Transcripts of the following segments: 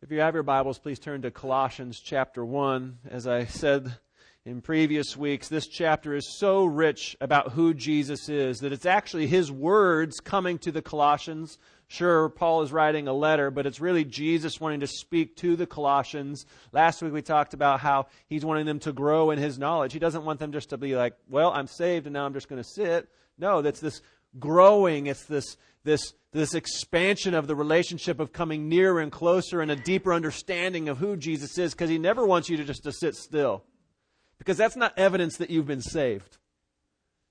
If you have your Bibles, please turn to Colossians chapter 1. As I said in previous weeks, this chapter is so rich about who Jesus is that it's actually his words coming to the Colossians. Sure, Paul is writing a letter, but it's really Jesus wanting to speak to the Colossians. Last week we talked about how he's wanting them to grow in his knowledge. He doesn't want them just to be like, well, I'm saved and now I'm just going to sit. No, that's this growing. It's this, this, this expansion of the relationship of coming nearer and closer and a deeper understanding of who Jesus is because he never wants you to just to sit still. Because that's not evidence that you've been saved.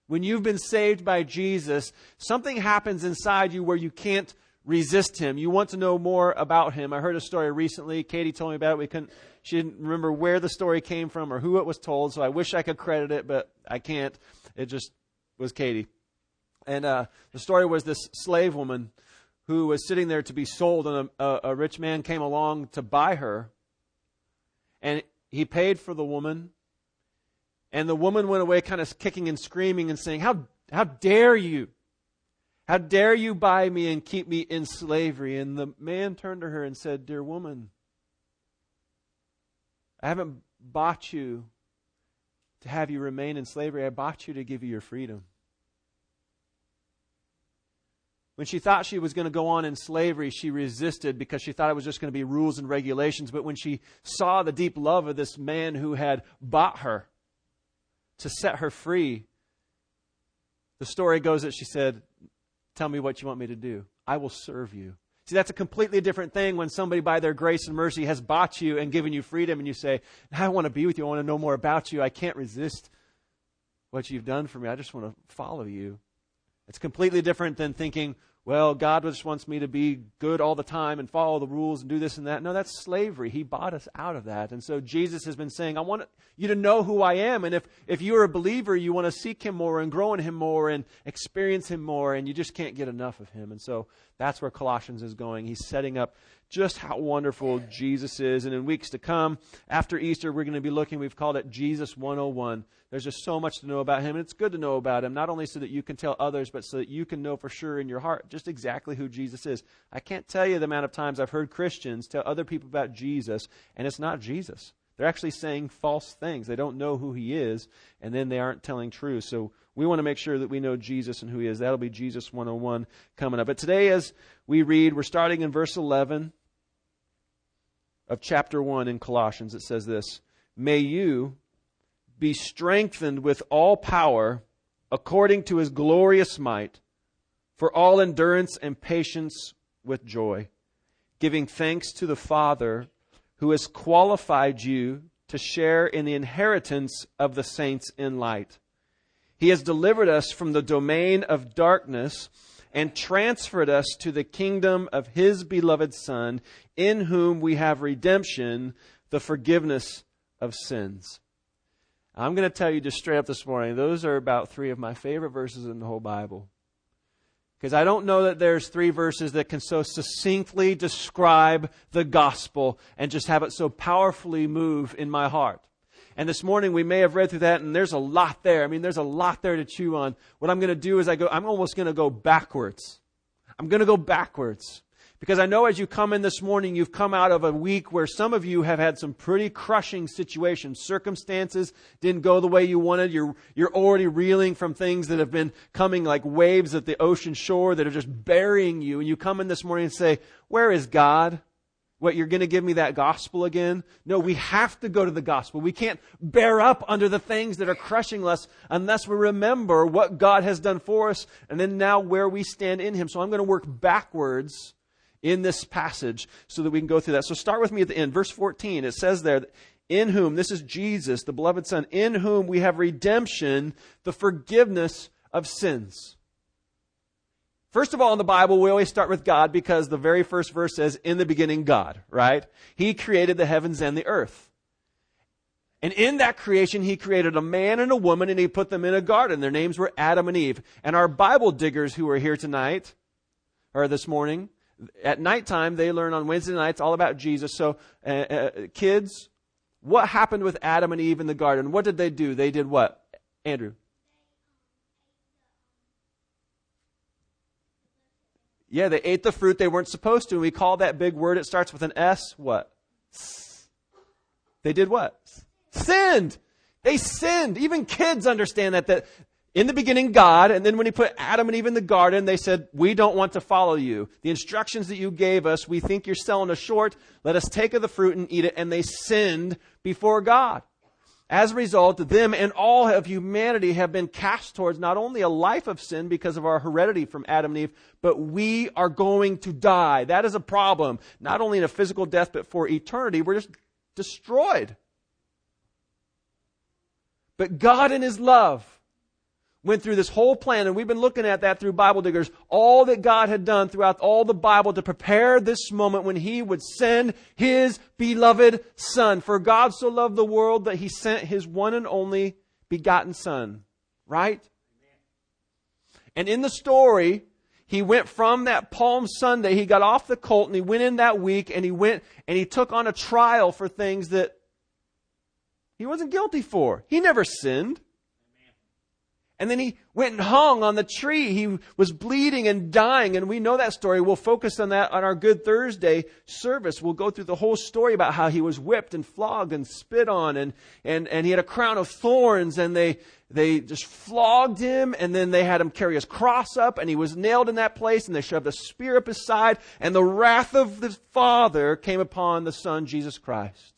When you've been saved by Jesus, something happens inside you where you can't resist him. You want to know more about him. I heard a story recently. Katie told me about it. We couldn't, she didn't remember where the story came from or who it was told, so I wish I could credit it, but I can't. It just was Katie. And uh, the story was this slave woman who was sitting there to be sold, and a, a, a rich man came along to buy her. And he paid for the woman. And the woman went away kind of kicking and screaming and saying, How, how dare you? How dare you buy me and keep me in slavery? And the man turned to her and said, Dear woman, I haven't bought you to have you remain in slavery. I bought you to give you your freedom. When she thought she was going to go on in slavery, she resisted because she thought it was just going to be rules and regulations. But when she saw the deep love of this man who had bought her to set her free, the story goes that she said, Tell me what you want me to do. I will serve you. See, that's a completely different thing when somebody, by their grace and mercy, has bought you and given you freedom, and you say, I want to be with you. I want to know more about you. I can't resist what you've done for me. I just want to follow you. It's completely different than thinking, well, God just wants me to be good all the time and follow the rules and do this and that. No, that's slavery. He bought us out of that. And so Jesus has been saying, I want you to know who I am. And if, if you're a believer, you want to seek him more and grow in him more and experience him more, and you just can't get enough of him. And so that's where Colossians is going. He's setting up just how wonderful Jesus is. And in weeks to come, after Easter, we're going to be looking, we've called it Jesus 101. There's just so much to know about him. And it's good to know about him, not only so that you can tell others, but so that you can know for sure in your heart just exactly who Jesus is. I can't tell you the amount of times I've heard Christians tell other people about Jesus, and it's not Jesus. They're actually saying false things. They don't know who he is, and then they aren't telling truth. So we want to make sure that we know Jesus and who he is. That'll be Jesus 101 coming up. But today, as we read, we're starting in verse 11 of chapter 1 in Colossians. It says this May you be strengthened with all power according to his glorious might, for all endurance and patience with joy, giving thanks to the Father who has qualified you to share in the inheritance of the saints in light. He has delivered us from the domain of darkness and transferred us to the kingdom of His beloved Son, in whom we have redemption, the forgiveness of sins. I'm going to tell you just straight up this morning, those are about three of my favorite verses in the whole Bible. Because I don't know that there's three verses that can so succinctly describe the gospel and just have it so powerfully move in my heart. And this morning we may have read through that and there's a lot there. I mean, there's a lot there to chew on. What I'm going to do is I go, I'm almost going to go backwards. I'm going to go backwards. Because I know as you come in this morning, you've come out of a week where some of you have had some pretty crushing situations. Circumstances didn't go the way you wanted. You're, you're already reeling from things that have been coming like waves at the ocean shore that are just burying you. And you come in this morning and say, where is God? What, you're going to give me that gospel again? No, we have to go to the gospel. We can't bear up under the things that are crushing us unless we remember what God has done for us and then now where we stand in Him. So I'm going to work backwards in this passage so that we can go through that. So start with me at the end. Verse 14, it says there, in whom, this is Jesus, the beloved Son, in whom we have redemption, the forgiveness of sins. First of all, in the Bible, we always start with God because the very first verse says, in the beginning, God, right? He created the heavens and the earth. And in that creation, he created a man and a woman and he put them in a garden. Their names were Adam and Eve. And our Bible diggers who are here tonight, or this morning, at nighttime, they learn on Wednesday nights all about Jesus. So, uh, uh, kids, what happened with Adam and Eve in the garden? What did they do? They did what? Andrew. Yeah, they ate the fruit they weren't supposed to. And we call that big word, it starts with an S, what? S. They did what? Sinned. They sinned. Even kids understand that, that in the beginning, God, and then when He put Adam and Eve in the garden, they said, We don't want to follow you. The instructions that you gave us, we think you're selling us short. Let us take of the fruit and eat it. And they sinned before God. As a result, them and all of humanity have been cast towards not only a life of sin because of our heredity from Adam and Eve, but we are going to die. That is a problem. Not only in a physical death, but for eternity. We're just destroyed. But God in His love went through this whole plan, and we've been looking at that through Bible Diggers, all that God had done throughout all the Bible to prepare this moment when He would send His beloved Son. For God so loved the world that He sent His one and only begotten Son. Right? And in the story, he went from that Palm Sunday, he got off the colt and he went in that week and he went and he took on a trial for things that he wasn't guilty for. He never sinned. And then he went and hung on the tree. He was bleeding and dying. And we know that story. We'll focus on that on our Good Thursday service. We'll go through the whole story about how he was whipped and flogged and spit on. And, and, and he had a crown of thorns and they, they just flogged him. And then they had him carry his cross up and he was nailed in that place and they shoved a spear up his side. And the wrath of the Father came upon the Son, Jesus Christ.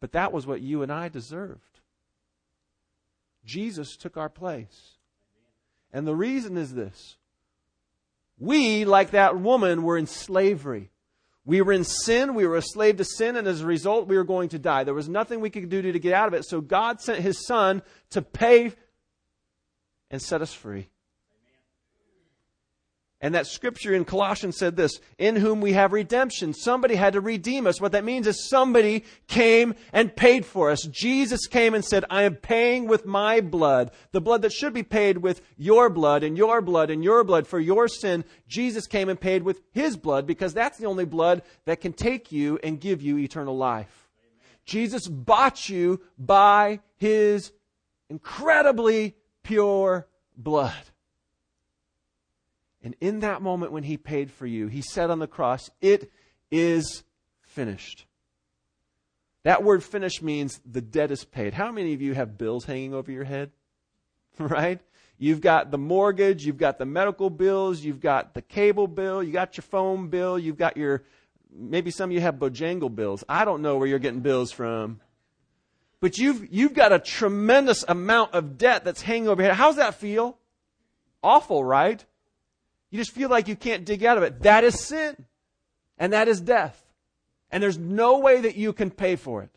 But that was what you and I deserved. Jesus took our place. And the reason is this. We, like that woman, were in slavery. We were in sin. We were a slave to sin. And as a result, we were going to die. There was nothing we could do to get out of it. So God sent his son to pay and set us free. And that scripture in Colossians said this, in whom we have redemption. Somebody had to redeem us. What that means is somebody came and paid for us. Jesus came and said, I am paying with my blood, the blood that should be paid with your blood and your blood and your blood for your sin. Jesus came and paid with his blood because that's the only blood that can take you and give you eternal life. Jesus bought you by his incredibly pure blood. And in that moment when he paid for you, he said on the cross, It is finished. That word finished means the debt is paid. How many of you have bills hanging over your head? right? You've got the mortgage, you've got the medical bills, you've got the cable bill, you got your phone bill, you've got your, maybe some of you have Bojangle bills. I don't know where you're getting bills from. But you've, you've got a tremendous amount of debt that's hanging over your head. How's that feel? Awful, right? You just feel like you can't dig out of it. That is sin. And that is death. And there's no way that you can pay for it.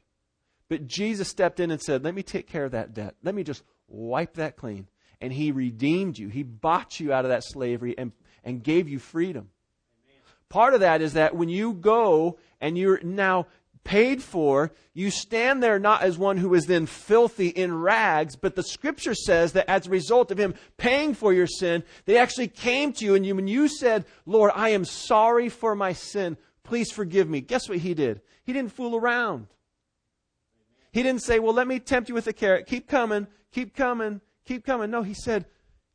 But Jesus stepped in and said, Let me take care of that debt. Let me just wipe that clean. And He redeemed you. He bought you out of that slavery and, and gave you freedom. Part of that is that when you go and you're now paid for, you stand there not as one who is then filthy in rags, but the scripture says that as a result of him paying for your sin, they actually came to you and you, when you said, Lord, I am sorry for my sin, please forgive me. Guess what he did? He didn't fool around. He didn't say, well, let me tempt you with a carrot. Keep coming, keep coming, keep coming. No, he said,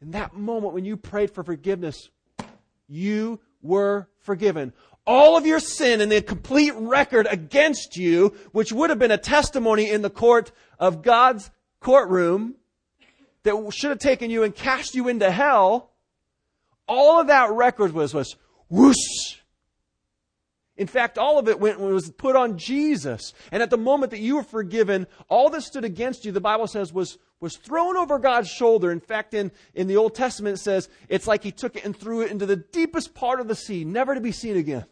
in that moment when you prayed for forgiveness, you were forgiven all of your sin and the complete record against you, which would have been a testimony in the court of God's courtroom that should have taken you and cast you into hell, all of that record was, was whoosh. In fact, all of it went, was put on Jesus. And at the moment that you were forgiven, all that stood against you, the Bible says, was, was thrown over God's shoulder. In fact, in, in the Old Testament, it says it's like he took it and threw it into the deepest part of the sea, never to be seen again.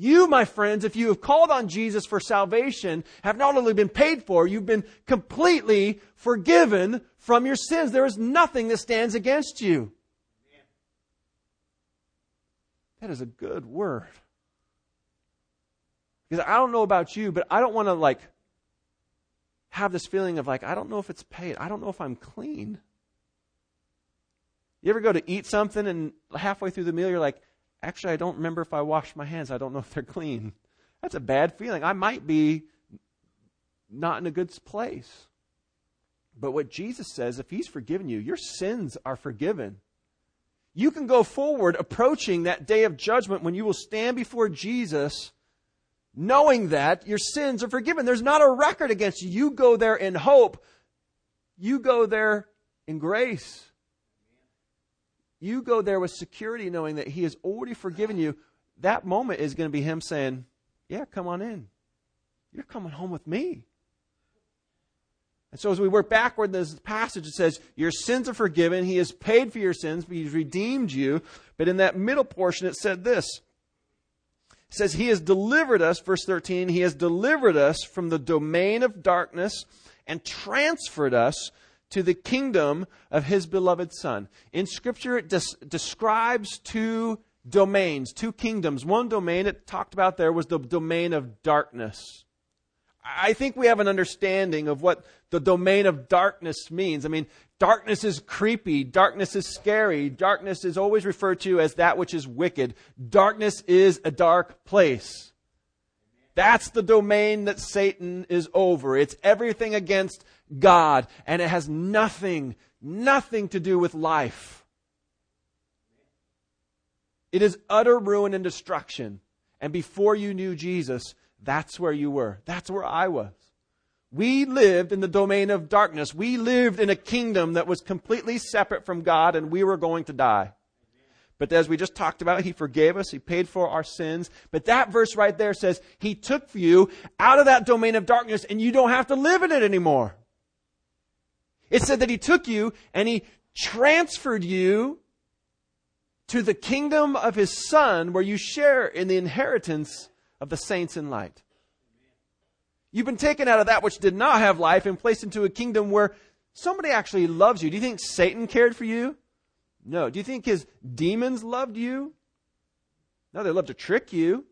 You, my friends, if you have called on Jesus for salvation, have not only been paid for, you've been completely forgiven from your sins. There is nothing that stands against you. That is a good word. Because I don't know about you, but I don't want to like have this feeling of like, I don't know if it's paid. I don't know if I'm clean. You ever go to eat something and halfway through the meal you're like, actually, I don't remember if I washed my hands. I don't know if they're clean. That's a bad feeling. I might be not in a good place. But what Jesus says, if He's forgiven you, your sins are forgiven. You can go forward approaching that day of judgment when you will stand before Jesus knowing that your sins are forgiven. There's not a record against you. You go there in hope. You go there in grace. You go there with security knowing that He has already forgiven you. That moment is going to be Him saying, Yeah, come on in. You're coming home with me. And so as we work backward in this passage, it says, Your sins are forgiven. He has paid for your sins, but He's redeemed you. But in that middle portion, it said this. It says, He has delivered us, verse 13, He has delivered us from the domain of darkness and transferred us to the kingdom of His beloved Son. In Scripture, it des- describes two domains, two kingdoms. One domain it talked about there was the domain of darkness. I think we have an understanding of what the domain of darkness means. I mean, darkness is creepy. Darkness is scary. Darkness is always referred to as that which is wicked. Darkness is a dark place. That's the domain that Satan is over. It's everything against God, and it has nothing, nothing to do with life. It is utter ruin and destruction. And before you knew Jesus, that's where you were. That's where I was. We lived in the domain of darkness. We lived in a kingdom that was completely separate from God and we were going to die. But as we just talked about, He forgave us. He paid for our sins. But that verse right there says He took you out of that domain of darkness and you don't have to live in it anymore. It said that He took you and He transferred you to the kingdom of His Son where you share in the inheritance of the saints in light. You've been taken out of that which did not have life and placed into a kingdom where somebody actually loves you. Do you think Satan cared for you? No. Do you think his demons loved you? No, they love to trick you.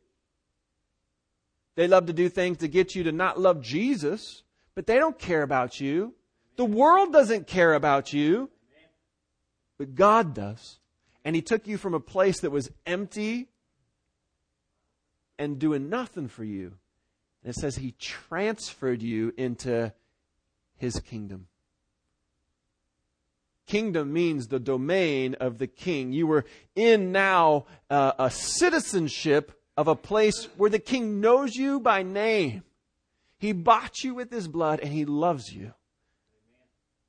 They love to do things to get you to not love Jesus, but they don't care about you. The world doesn't care about you, but God does. And He took you from a place that was empty and doing nothing for you. And it says he transferred you into his kingdom. Kingdom means the domain of the king. You were in now uh, a citizenship of a place where the king knows you by name. He bought you with his blood and he loves you.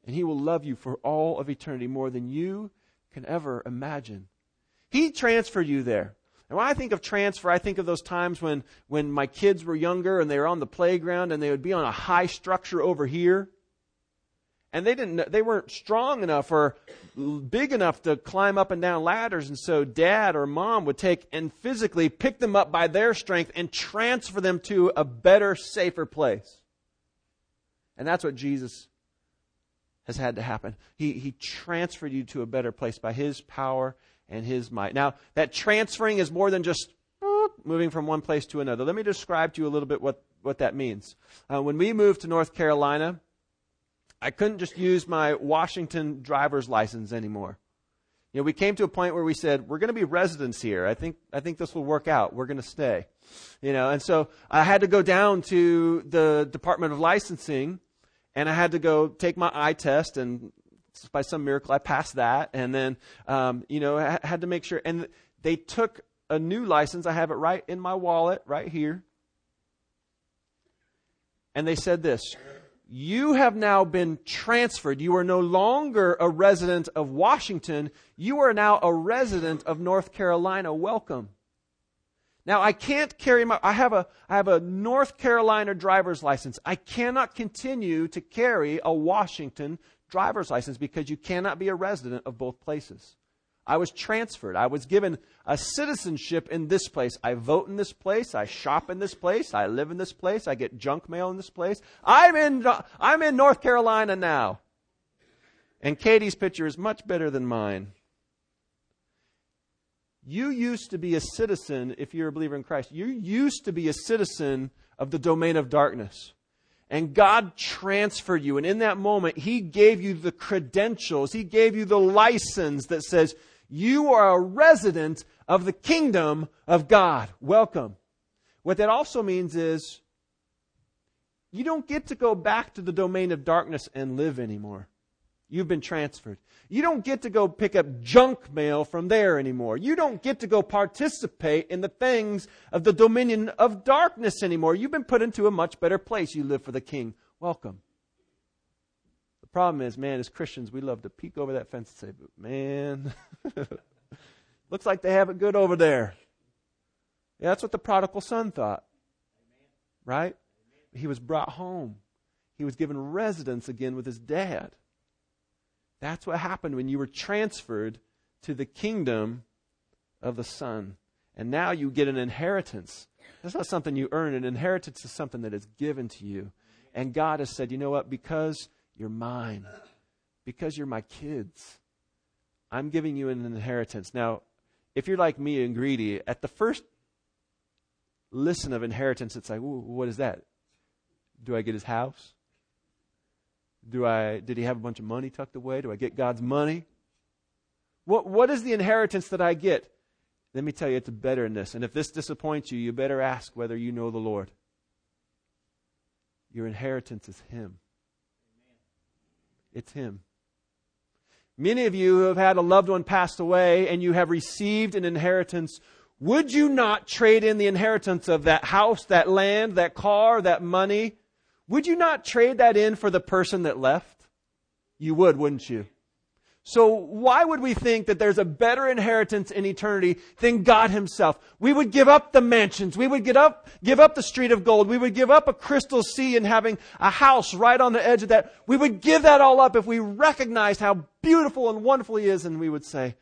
And he will love you for all of eternity more than you can ever imagine. He transferred you there. And when I think of transfer, I think of those times when, when my kids were younger and they were on the playground and they would be on a high structure over here. And they didn't, they weren't strong enough or big enough to climb up and down ladders. And so dad or mom would take and physically pick them up by their strength and transfer them to a better, safer place. And that's what Jesus has had to happen. He, he transferred you to a better place by his power and his might. Now, that transferring is more than just moving from one place to another. Let me describe to you a little bit what, what that means. Uh, when we moved to North Carolina, I couldn't just use my Washington driver's license anymore. You know, we came to a point where we said, we're going to be residents here. I think, I think this will work out. We're going to stay. You know, and so I had to go down to the Department of Licensing and I had to go take my eye test and by some miracle, I passed that, and then um, you know I had to make sure. And they took a new license. I have it right in my wallet, right here. And they said this: You have now been transferred. You are no longer a resident of Washington. You are now a resident of North Carolina. Welcome. Now I can't carry my I have a I have a North Carolina driver's license. I cannot continue to carry a Washington driver's license because you cannot be a resident of both places. I was transferred. I was given a citizenship in this place. I vote in this place. I shop in this place. I live in this place. I get junk mail in this place. I'm in, I'm in North Carolina now. And Katie's picture is much better than mine. You used to be a citizen, if you're a believer in Christ, you used to be a citizen of the domain of darkness. And God transferred you. And in that moment, He gave you the credentials. He gave you the license that says, you are a resident of the kingdom of God. Welcome. What that also means is, you don't get to go back to the domain of darkness and live anymore. You've been transferred. You don't get to go pick up junk mail from there anymore. You don't get to go participate in the things of the dominion of darkness anymore. You've been put into a much better place. You live for the King. Welcome. The problem is, man, as Christians, we love to peek over that fence and say, man, looks like they have it good over there. Yeah, that's what the prodigal son thought. Right? He was brought home. He was given residence again with his dad. That's what happened when you were transferred to the kingdom of the Son. And now you get an inheritance. That's not something you earn. An inheritance is something that is given to you. And God has said, you know what? Because you're mine, because you're my kids, I'm giving you an inheritance. Now, if you're like me and greedy, at the first listen of inheritance, it's like, what is that? Do I get his house? Do I, did he have a bunch of money tucked away? Do I get God's money? What, what is the inheritance that I get? Let me tell you, it's better than this. And if this disappoints you, you better ask whether you know the Lord. Your inheritance is Him. It's Him. Many of you who have had a loved one pass away and you have received an inheritance. Would you not trade in the inheritance of that house, that land, that car, that money would you not trade that in for the person that left? You would, wouldn't you? So why would we think that there's a better inheritance in eternity than God himself? We would give up the mansions. We would give up, give up the street of gold. We would give up a crystal sea and having a house right on the edge of that. We would give that all up if we recognized how beautiful and wonderful he is and we would say,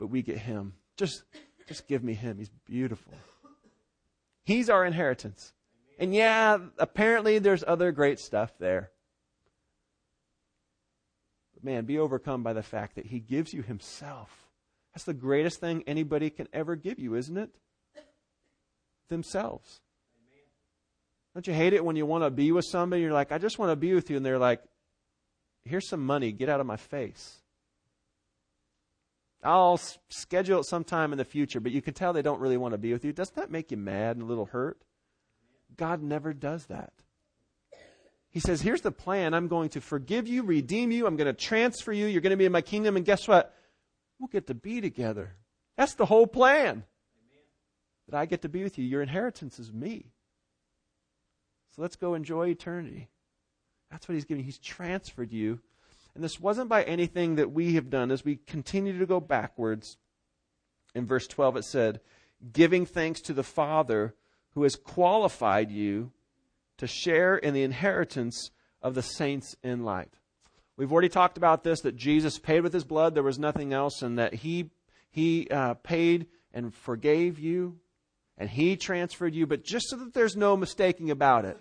but we get him. Just, just give me him. He's beautiful. He's our inheritance. And yeah, apparently there's other great stuff there. But man, be overcome by the fact that He gives you Himself. That's the greatest thing anybody can ever give you, isn't it? Themselves. Don't you hate it when you want to be with somebody? You're like, I just want to be with you. And they're like, here's some money. Get out of my face. I'll schedule it sometime in the future, but you can tell they don't really want to be with you. Doesn't that make you mad and a little hurt? God never does that. He says, Here's the plan. I'm going to forgive you, redeem you. I'm going to transfer you. You're going to be in my kingdom. And guess what? We'll get to be together. That's the whole plan. That I get to be with you. Your inheritance is me. So let's go enjoy eternity. That's what he's giving. He's transferred you. And this wasn't by anything that we have done. As we continue to go backwards, in verse 12 it said, giving thanks to the Father who has qualified you to share in the inheritance of the saints in light. We've already talked about this that Jesus paid with his blood, there was nothing else, and that he, he uh, paid and forgave you, and he transferred you. But just so that there's no mistaking about it,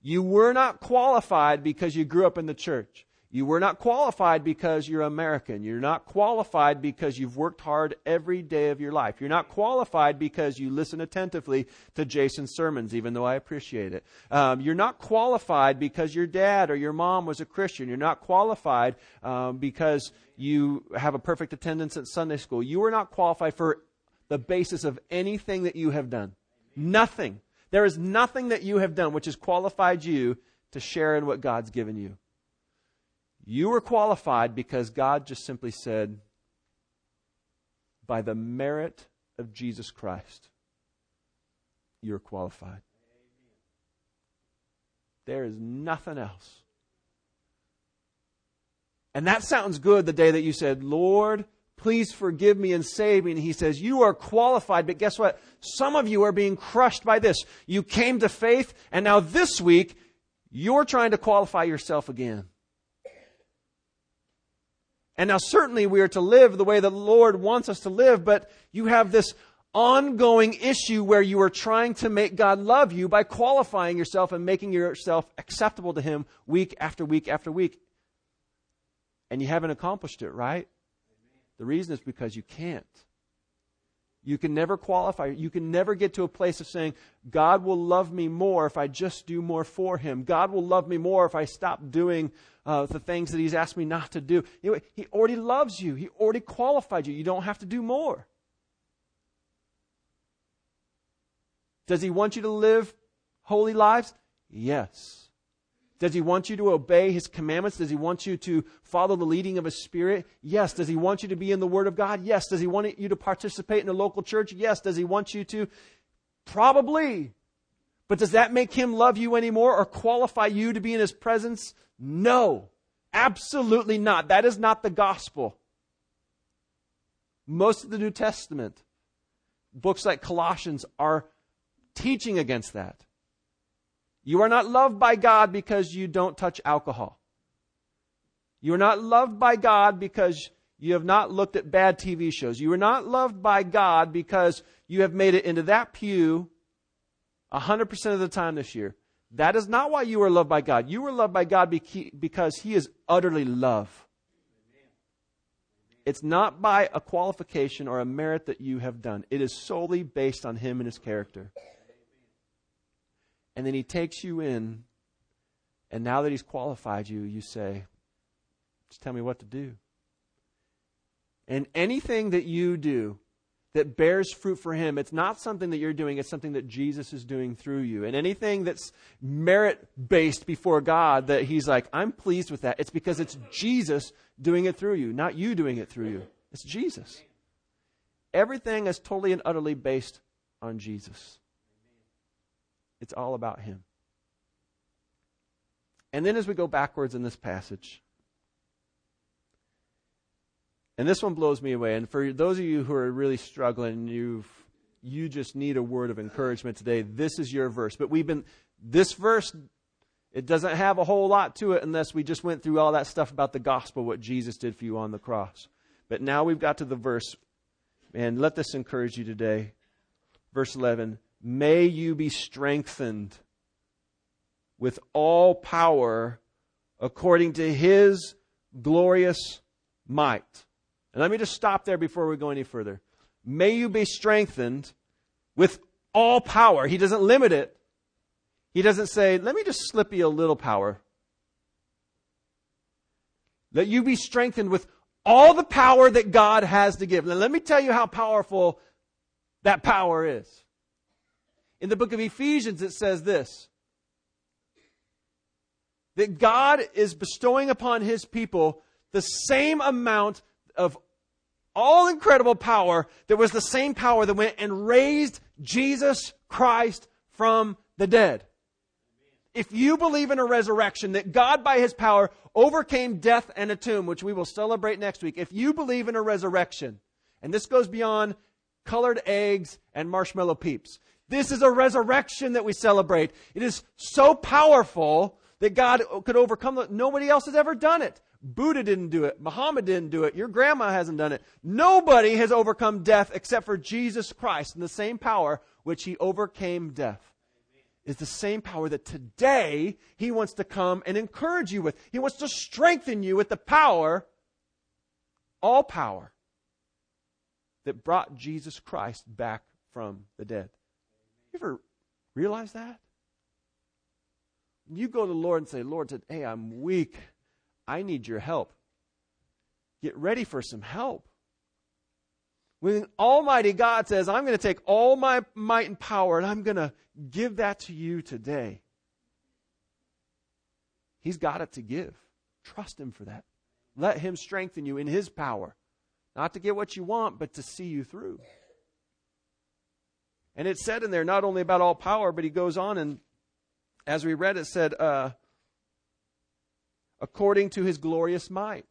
you were not qualified because you grew up in the church. You were not qualified because you're American. You're not qualified because you've worked hard every day of your life. You're not qualified because you listen attentively to Jason's sermons, even though I appreciate it. Um, you're not qualified because your dad or your mom was a Christian. You're not qualified um, because you have a perfect attendance at Sunday school. You are not qualified for the basis of anything that you have done. Nothing. There is nothing that you have done which has qualified you to share in what God's given you. You were qualified because God just simply said, by the merit of Jesus Christ, you're qualified. There is nothing else. And that sounds good the day that you said, Lord, please forgive me and save me. And he says, You are qualified, but guess what? Some of you are being crushed by this. You came to faith, and now this week, you're trying to qualify yourself again. And now, certainly, we are to live the way the Lord wants us to live, but you have this ongoing issue where you are trying to make God love you by qualifying yourself and making yourself acceptable to Him week after week after week. And you haven't accomplished it, right? The reason is because you can't. You can never qualify. You can never get to a place of saying, God will love me more if I just do more for Him. God will love me more if I stop doing uh, the things that He's asked me not to do. Know, he already loves you, He already qualified you. You don't have to do more. Does He want you to live holy lives? Yes. Does he want you to obey his commandments? Does he want you to follow the leading of his spirit? Yes. Does he want you to be in the word of God? Yes. Does he want you to participate in a local church? Yes. Does he want you to? Probably. But does that make him love you anymore or qualify you to be in his presence? No. Absolutely not. That is not the gospel. Most of the New Testament, books like Colossians, are teaching against that. You are not loved by God because you don't touch alcohol. You are not loved by God because you have not looked at bad TV shows. You are not loved by God because you have made it into that pew 100% of the time this year. That is not why you are loved by God. You are loved by God because He is utterly love. It's not by a qualification or a merit that you have done. It is solely based on Him and His character. And then He takes you in, and now that He's qualified you, you say, Just tell me what to do. And anything that you do that bears fruit for Him, it's not something that you're doing, it's something that Jesus is doing through you. And anything that's merit based before God that He's like, I'm pleased with that, it's because it's Jesus doing it through you, not you doing it through you. It's Jesus. Everything is totally and utterly based on Jesus. It's all about Him. And then as we go backwards in this passage, and this one blows me away. And for those of you who are really struggling, you've you just need a word of encouragement today. This is your verse. But we've been this verse it doesn't have a whole lot to it unless we just went through all that stuff about the gospel, what Jesus did for you on the cross. But now we've got to the verse, and let this encourage you today. Verse 11 May you be strengthened with all power according to his glorious might. And let me just stop there before we go any further. May you be strengthened with all power. He doesn't limit it. He doesn't say, let me just slip you a little power. Let you be strengthened with all the power that God has to give. Now, let me tell you how powerful that power is. In the book of Ephesians, it says this that God is bestowing upon his people the same amount of all incredible power that was the same power that went and raised Jesus Christ from the dead. If you believe in a resurrection, that God by his power overcame death and a tomb, which we will celebrate next week, if you believe in a resurrection, and this goes beyond colored eggs and marshmallow peeps, this is a resurrection that we celebrate. It is so powerful that God could overcome. Nobody else has ever done it. Buddha didn't do it. Muhammad didn't do it. Your grandma hasn't done it. Nobody has overcome death except for Jesus Christ and the same power which he overcame death is the same power that today He wants to come and encourage you with. He wants to strengthen you with the power, all power, that brought Jesus Christ back from the dead. You ever realize that? You go to the Lord and say, Lord, today I'm weak. I need your help. Get ready for some help. When Almighty God says, I'm going to take all my might and power and I'm going to give that to you today, He's got it to give. Trust Him for that. Let Him strengthen you in His power. Not to get what you want, but to see you through. And it said in there not only about all power, but he goes on and as we read, it said, uh, according to his glorious might.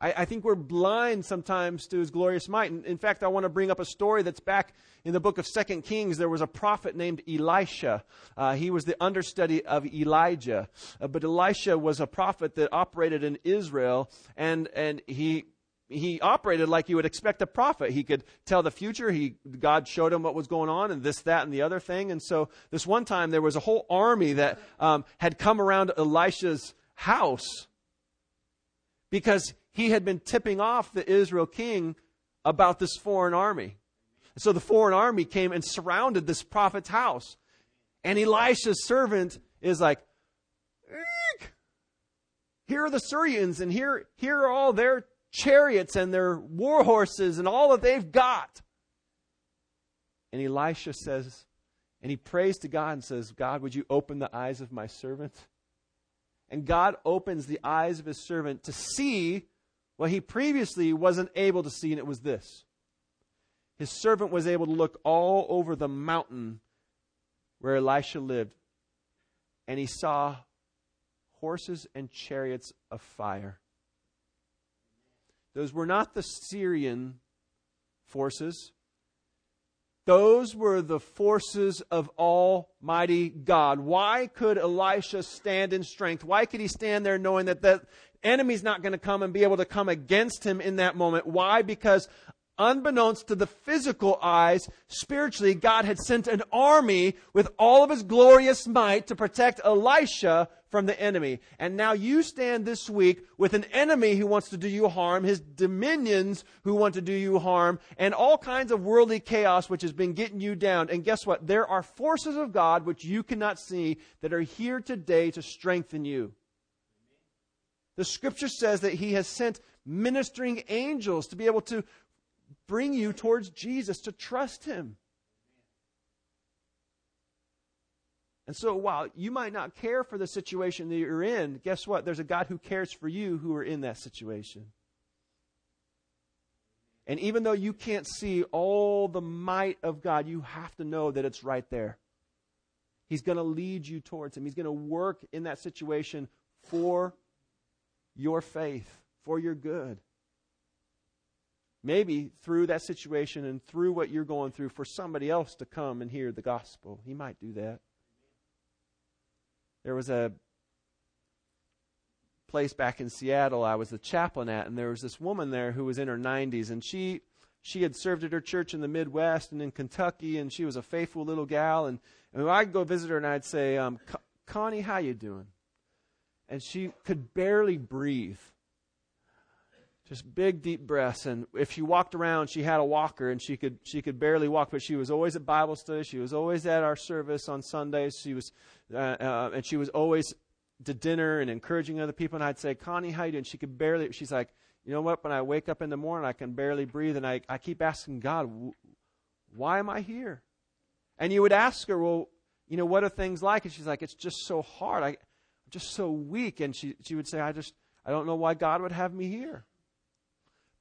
I, I, think we're blind sometimes to his glorious might. And in fact, I want to bring up a story that's back in the book of Second Kings. There was a prophet named Elisha. Uh, he was the understudy of Elijah. Uh, but Elisha was a prophet that operated in Israel, and, and he he operated like you would expect a prophet. He could tell the future. He, God showed him what was going on and this, that, and the other thing. And so this one time there was a whole army that um, had come around Elisha's house because he had been tipping off the Israel king about this foreign army. And So the foreign army came and surrounded this prophet's house. And Elisha's servant is like, Eek! here are the Syrians, and here, here are all their chariots and their war horses and all that they've got. And Elisha says, and he prays to God and says, God, would you open the eyes of my servant? And God opens the eyes of his servant to see what he previously wasn't able to see, and it was this. His servant was able to look all over the mountain where Elisha lived, and he saw horses and chariots of fire. Those were not the Syrian forces. Those were the forces of Almighty God. Why could Elisha stand in strength? Why could he stand there knowing that the enemy's not going to come and be able to come against him in that moment? Why? Because unbeknownst to the physical eyes, spiritually, God had sent an army with all of his glorious might to protect Elisha from the enemy. And now you stand this week with an enemy who wants to do you harm, his dominions who want to do you harm, and all kinds of worldly chaos which has been getting you down. And guess what? There are forces of God which you cannot see that are here today to strengthen you. The scripture says that he has sent ministering angels to be able to bring you towards Jesus, to trust him. And so while you might not care for the situation that you're in, guess what? There's a God who cares for you who are in that situation. And even though you can't see all the might of God, you have to know that it's right there. He's going to lead you towards Him. He's going to work in that situation for your faith, for your good. Maybe through that situation and through what you're going through for somebody else to come and hear the gospel. He might do that. There was a place back in Seattle I was the chaplain at, and there was this woman there who was in her 90s, and she she had served at her church in the Midwest and in Kentucky, and she was a faithful little gal. And, and I'd go visit her, and I'd say, um, "Connie, how you doing?" And she could barely breathe. Just big, deep breaths. And if she walked around, she had a walker, and she could she could barely walk. But she was always at Bible study. She was always at our service on Sundays. She was uh, uh, and she was always to dinner and encouraging other people. And I'd say, Connie, how you doing? She could barely, she's like, you know what? When I wake up in the morning, I can barely breathe. And I, I keep asking God, why am I here? And you would ask her, well, you know, what are things like? And she's like, it's just so hard. I, I'm just so weak. And she, she would say, I just, I don't know why God would have me here.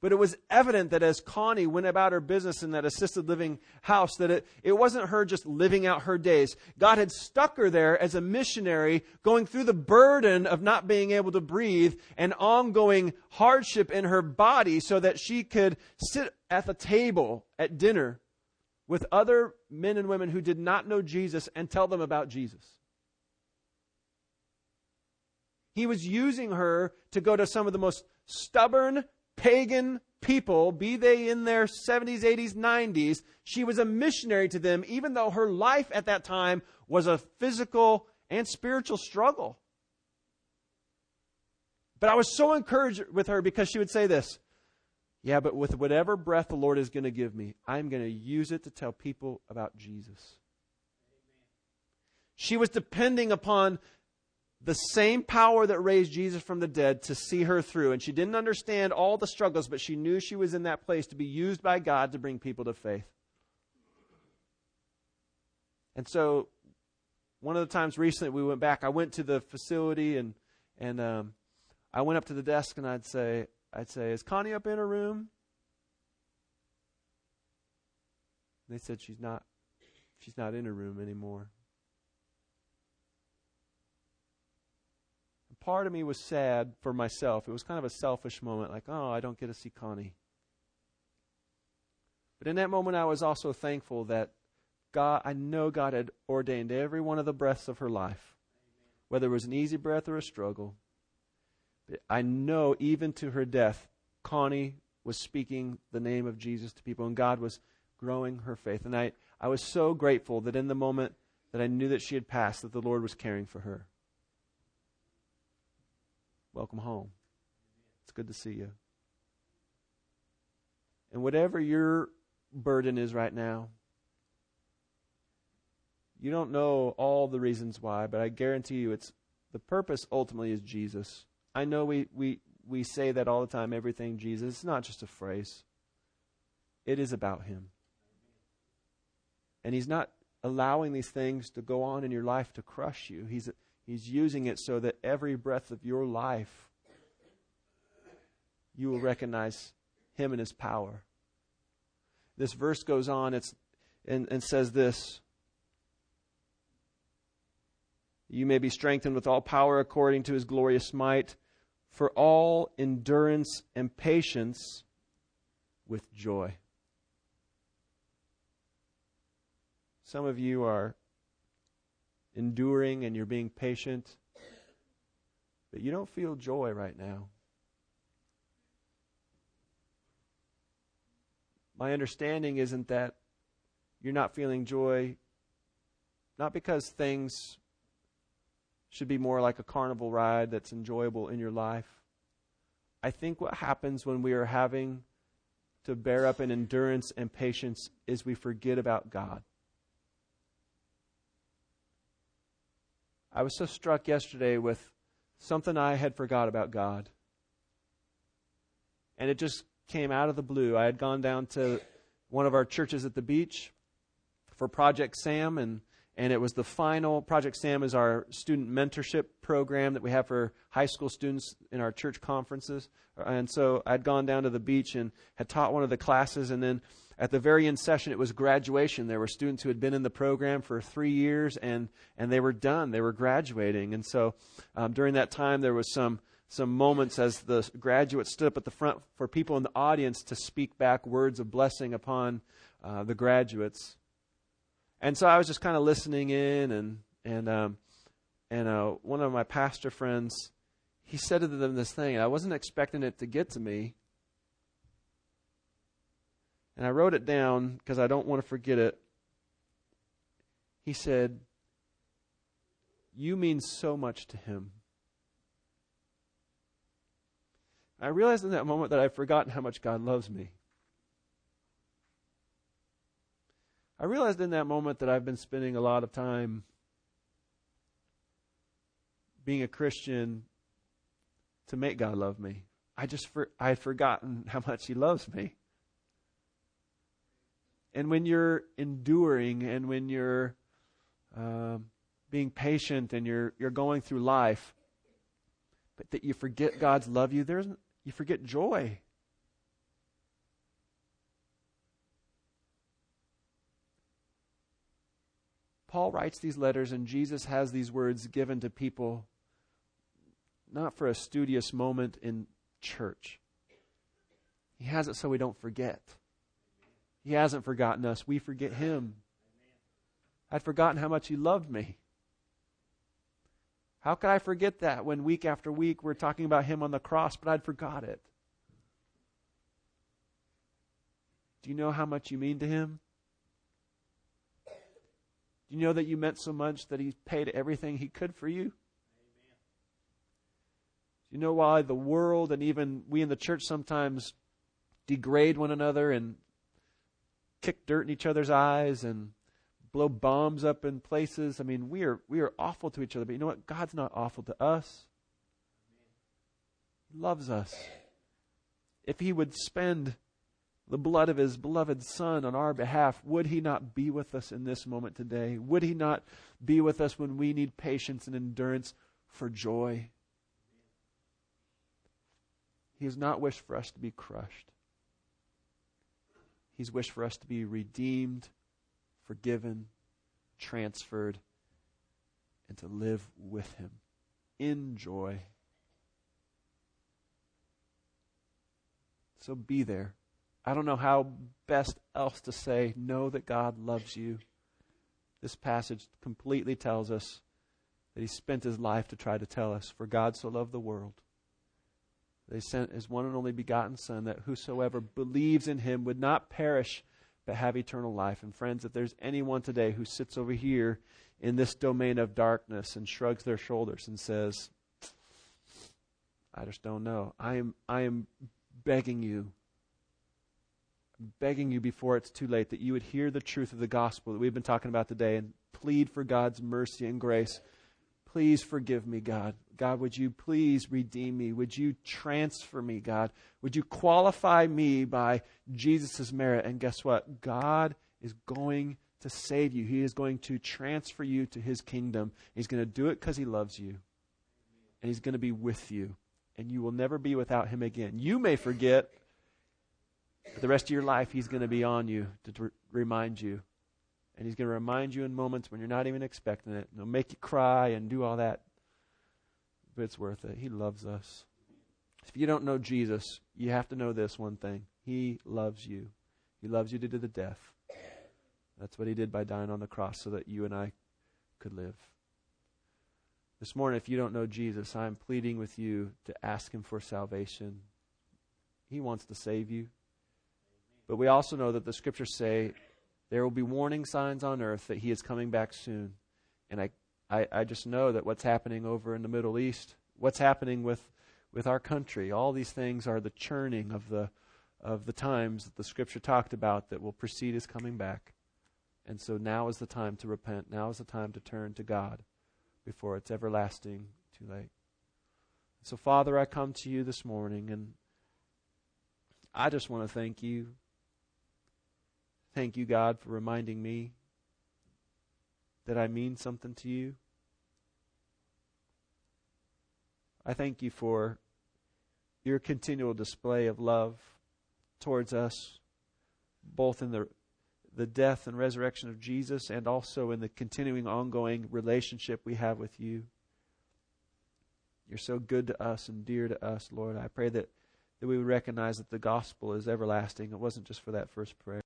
But it was evident that as Connie went about her business in that assisted living house, that it, it wasn't her just living out her days. God had stuck her there as a missionary, going through the burden of not being able to breathe and ongoing hardship in her body so that she could sit at the table at dinner with other men and women who did not know Jesus and tell them about Jesus. He was using her to go to some of the most stubborn, pagan people, be they in their 70s, 80s, 90s, she was a missionary to them, even though her life at that time was a physical and spiritual struggle. But I was so encouraged with her because she would say this Yeah, but with whatever breath the Lord is going to give me, I'm going to use it to tell people about Jesus. She was depending upon the same power that raised Jesus from the dead to see her through. And she didn't understand all the struggles, but she knew she was in that place to be used by God to bring people to faith. And so, one of the times recently we went back, I went to the facility and and um, I went up to the desk and I'd say, I'd say, is Connie up in her room? they said she's not. She's not in her room anymore. Part of me was sad for myself. It was kind of a selfish moment, like, oh, I don't get to see Connie. But in that moment, I was also thankful that God, I know God had ordained every one of the breaths of her life, whether it was an easy breath or a struggle. I know even to her death, Connie was speaking the name of Jesus to people, and God was growing her faith. And I, I was so grateful that in the moment that I knew that she had passed, that the Lord was caring for her. Welcome home. It's good to see you. And whatever your burden is right now, you don't know all the reasons why, but I guarantee you it's the purpose ultimately is Jesus. I know we, we, we say that all the time, everything Jesus. It's not just a phrase. It is about him. And he's not allowing these things to go on in your life to crush you. He's He's using it so that every breath of your life, you will recognize Him and His power. This verse goes on it's, and, and says this You may be strengthened with all power according to His glorious might, for all endurance and patience with joy. Some of you are enduring and you're being patient, but you don't feel joy right now. My understanding isn't that you're not feeling joy, not because things should be more like a carnival ride that's enjoyable in your life. I think what happens when we are having to bear up in endurance and patience is we forget about God. I was so struck yesterday with something I had forgot about God. And it just came out of the blue. I had gone down to one of our churches at the beach for Project Sam, and, and it was the final. Project Sam is our student mentorship program that we have for high school students in our church conferences. And so I'd gone down to the beach and had taught one of the classes, and then at the very end session, it was graduation. There were students who had been in the program for three years, and and they were done. They were graduating, and so um, during that time, there was some some moments as the graduates stood up at the front for people in the audience to speak back words of blessing upon uh, the graduates. And so I was just kind of listening in, and and um, and uh, one of my pastor friends, he said to them this thing. And I wasn't expecting it to get to me, and I wrote it down because I don't want to forget it. He said, You mean so much to him. I realized in that moment that I'd forgotten how much God loves me. I realized in that moment that I've been spending a lot of time being a Christian to make God love me. I just for, I had forgotten how much He loves me. And when you're enduring and when you're um, being patient and you're, you're going through life, but that you forget God's love you, there's, you forget joy. Paul writes these letters, and Jesus has these words given to people not for a studious moment in church. He has it so we don't forget. He hasn't forgotten us. We forget Him. I'd forgotten how much He loved me. How could I forget that when week after week we're talking about Him on the cross, but I'd forgot it? Do you know how much you mean to Him? Do you know that you meant so much that He paid everything He could for you? Do you know why the world and even we in the church sometimes degrade one another and kick dirt in each other's eyes and blow bombs up in places. I mean, we are we are awful to each other, but you know what? God's not awful to us. He loves us. If he would spend the blood of his beloved son on our behalf, would he not be with us in this moment today? Would he not be with us when we need patience and endurance for joy? He has not wished for us to be crushed. He's wished for us to be redeemed, forgiven, transferred, and to live with Him in joy. So be there. I don't know how best else to say, know that God loves you. This passage completely tells us that He spent His life to try to tell us, for God so loved the world they sent his one and only begotten Son, that whosoever believes in him would not perish, but have eternal life. And friends, if there's anyone today who sits over here in this domain of darkness and shrugs their shoulders and says, I just don't know. I am I am begging you, begging you before it's too late that you would hear the truth of the gospel that we've been talking about today and plead for God's mercy and grace Please forgive me, God. God, would you please redeem me? Would you transfer me, God? Would you qualify me by Jesus' merit? And guess what? God is going to save you. He is going to transfer you to his kingdom. He's going to do it because he loves you. And he's going to be with you. And you will never be without him again. You may forget, but the rest of your life, he's going to be on you to, remind you. And he's going to remind you in moments when you're not even expecting it. He'll make you cry and do all that. But it's worth it. He loves us. If you don't know Jesus, you have to know this one thing He loves you. He loves you to the death. That's what He did by dying on the cross so that you and I could live. This morning, if you don't know Jesus, I'm pleading with you to ask Him for salvation. He wants to save you. But we also know that the scriptures say there will be warning signs on earth that he is coming back soon. And I, I, I just know that what's happening over in the Middle East, what's happening with, with our country, all these things are the churning of the, of the times that the scripture talked about that will precede his coming back. And so now is the time to repent. Now is the time to turn to God before it's everlasting too late. So, Father, I come to you this morning and I just want to thank you Thank you, God, for reminding me that I mean something to you. I thank you for your continual display of love towards us, both in the, the death and resurrection of Jesus and also in the continuing, ongoing relationship we have with you. You're so good to us and dear to us, Lord. I pray that, that we would recognize that the gospel is everlasting. It wasn't just for that first prayer.